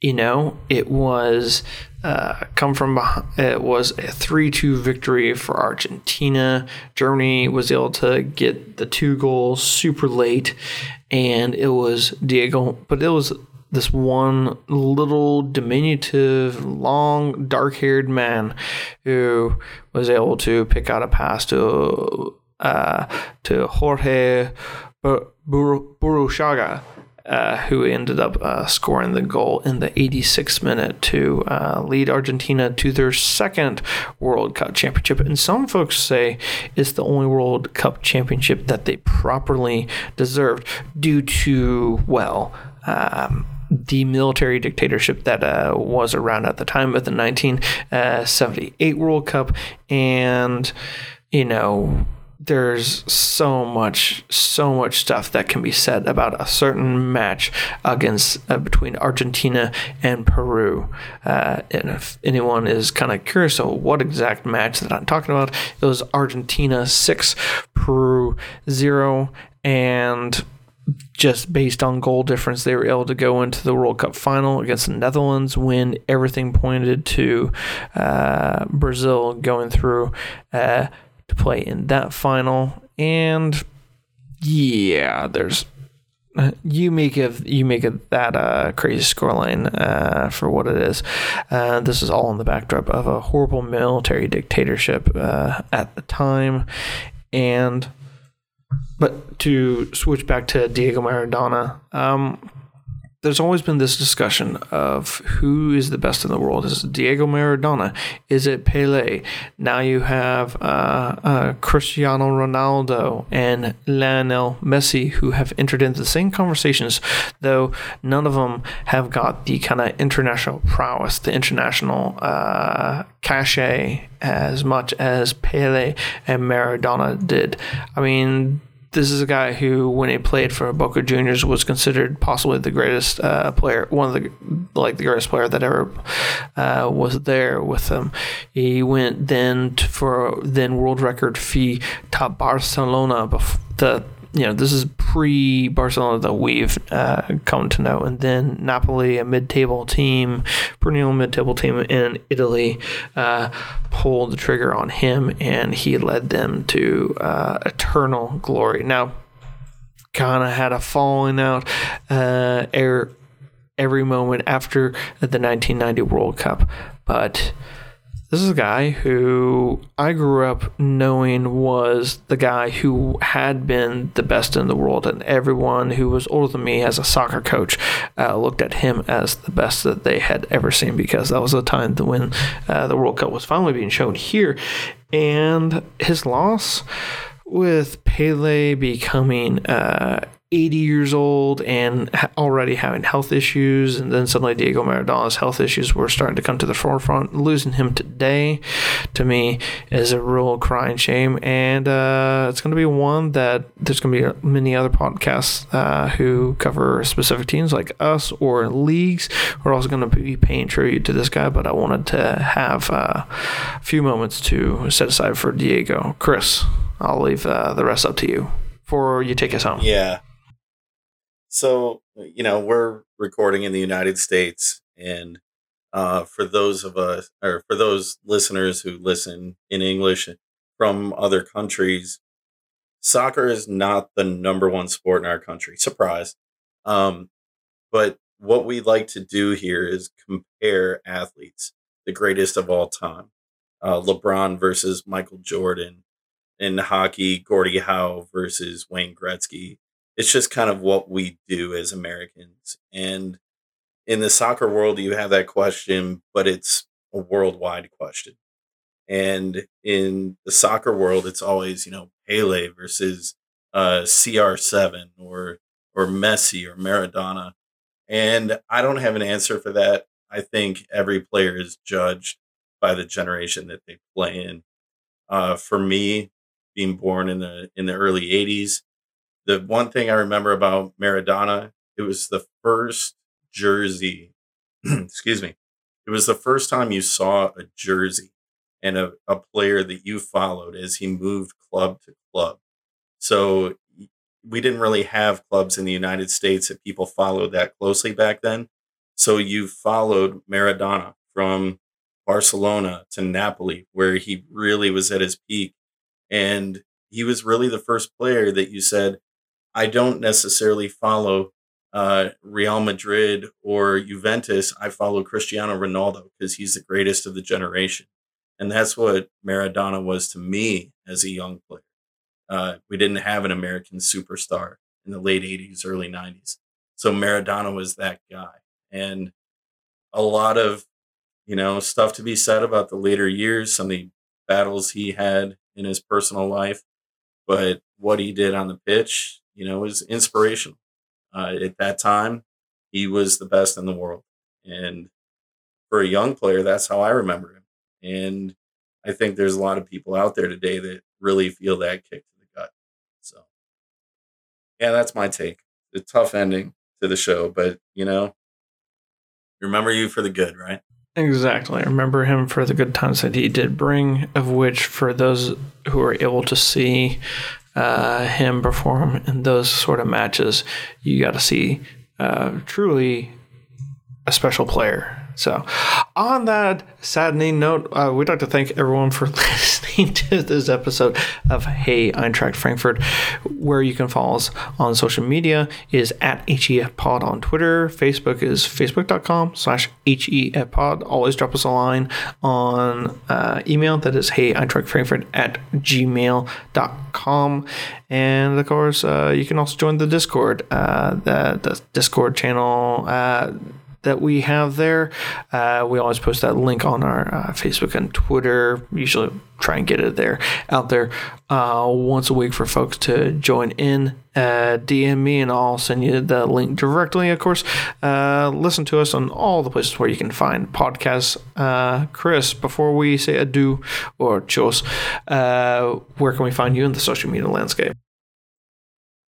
you know it was uh, come from behind, it was a 3-2 victory for Argentina. Germany was able to get the two goals super late and it was Diego but it was this one little diminutive, long, dark-haired man who was able to pick out a pass to uh, to Jorge Burruchaga, uh, who ended up uh, scoring the goal in the 86th minute to uh, lead Argentina to their second World Cup championship. And some folks say it's the only World Cup championship that they properly deserved due to, well, um, the military dictatorship that uh, was around at the time of the 1978 World Cup. And, you know, there's so much, so much stuff that can be said about a certain match against uh, between Argentina and Peru. Uh, and if anyone is kind of curious what exact match that I'm talking about, it was Argentina six, Peru zero, and just based on goal difference, they were able to go into the World Cup final against the Netherlands when everything pointed to uh, Brazil going through uh, to play in that final. And yeah, there's you make it you make that uh, crazy scoreline uh, for what it is. Uh, this is all in the backdrop of a horrible military dictatorship uh, at the time, and but to switch back to Diego Maradona, um, there's always been this discussion of who is the best in the world. Is it Diego Maradona? Is it Pele? Now you have uh, uh, Cristiano Ronaldo and Lionel Messi who have entered into the same conversations, though none of them have got the kind of international prowess, the international uh, cachet as much as Pele and Maradona did. I mean, this is a guy who, when he played for Boca Juniors, was considered possibly the greatest uh, player, one of the like the greatest player that ever uh, was there with him. He went then for then world record fee top Barcelona, before the you know, this is pre Barcelona that we've uh, come to know. And then Napoli, a mid table team, perennial mid table team in Italy, uh, pulled the trigger on him and he led them to uh, eternal glory. Now, kind of had a falling out uh, er, every moment after the 1990 World Cup, but this is a guy who I grew up knowing was the guy who had been the best in the world, and everyone who was older than me as a soccer coach uh, looked at him as the best that they had ever seen because that was the time when uh, the World Cup was finally being shown here. And his loss with Pele becoming uh, 80 years old and already having health issues, and then suddenly Diego Maradona's health issues were starting to come to the forefront. Losing him today, to me, is a real crying shame, and uh, it's going to be one that there's going to be many other podcasts uh, who cover specific teams like us or leagues. We're also going to be paying tribute to this guy, but I wanted to have uh, a few moments to set aside for Diego. Chris, I'll leave uh, the rest up to you before you take us home. Yeah. So, you know, we're recording in the United States. And uh, for those of us, or for those listeners who listen in English from other countries, soccer is not the number one sport in our country. Surprise. Um, but what we like to do here is compare athletes, the greatest of all time. Uh, LeBron versus Michael Jordan. In hockey, Gordie Howe versus Wayne Gretzky it's just kind of what we do as Americans. And in the soccer world, you have that question, but it's a worldwide question. And in the soccer world, it's always, you know, Pele versus uh, CR7 or or Messi or Maradona. And I don't have an answer for that. I think every player is judged by the generation that they play in. Uh, for me, being born in the in the early '80s, the one thing I remember about Maradona, it was the first jersey. [CLEARS THROAT] excuse me. It was the first time you saw a jersey and a, a player that you followed as he moved club to club. So we didn't really have clubs in the United States that people followed that closely back then. So you followed Maradona from Barcelona to Napoli, where he really was at his peak. And he was really the first player that you said, I don't necessarily follow uh, Real Madrid or Juventus. I follow Cristiano Ronaldo because he's the greatest of the generation. And that's what Maradona was to me as a young player. Uh, we didn't have an American superstar in the late 80s, early 90s. So Maradona was that guy. And a lot of, you know, stuff to be said about the later years, some of the battles he had in his personal life. But what he did on the pitch, you know, was inspirational. Uh, at that time, he was the best in the world. And for a young player, that's how I remember him. And I think there's a lot of people out there today that really feel that kick to the gut. so, yeah, that's my take. A tough ending to the show, but you know, remember you for the good, right? Exactly. Remember him for the good times that he did bring, of which, for those who are able to see uh, him perform in those sort of matches, you got to see uh, truly a special player so, on that saddening note, uh, we'd like to thank everyone for [LAUGHS] listening to this episode of Hey Eintracht Frankfurt. Where you can follow us on social media is at HEFPod on Twitter. Facebook is facebook.com slash HEFPod. Always drop us a line on uh, email that is Hey Eintracht Frankfurt at gmail.com. And of course, uh, you can also join the Discord, uh, the, the Discord channel uh, that we have there. Uh, we always post that link on our uh, Facebook and Twitter. Usually try and get it there out there uh, once a week for folks to join in. Uh, DM me and I'll send you the link directly. Of course, uh, listen to us on all the places where you can find podcasts. Uh, Chris, before we say adieu or chos, where can we find you in the social media landscape?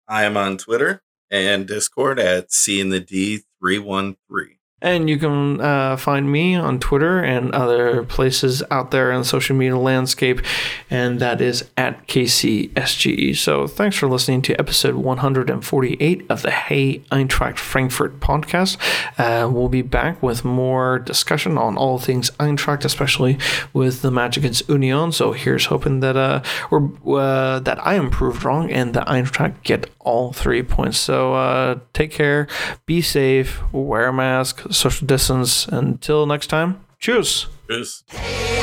I am on Twitter and Discord at C in the D three one three. And you can uh, find me on Twitter and other places out there in the social media landscape, and that is at KCSGE. So thanks for listening to episode 148 of the Hey Eintracht Frankfurt podcast. Uh, we'll be back with more discussion on all things Eintracht, especially with the match against Union. So here's hoping that uh, or uh, that I am proved wrong and the Eintracht get all three points. So uh, take care, be safe, wear a mask social distance. Until next time, cheers. Cheers. Hey,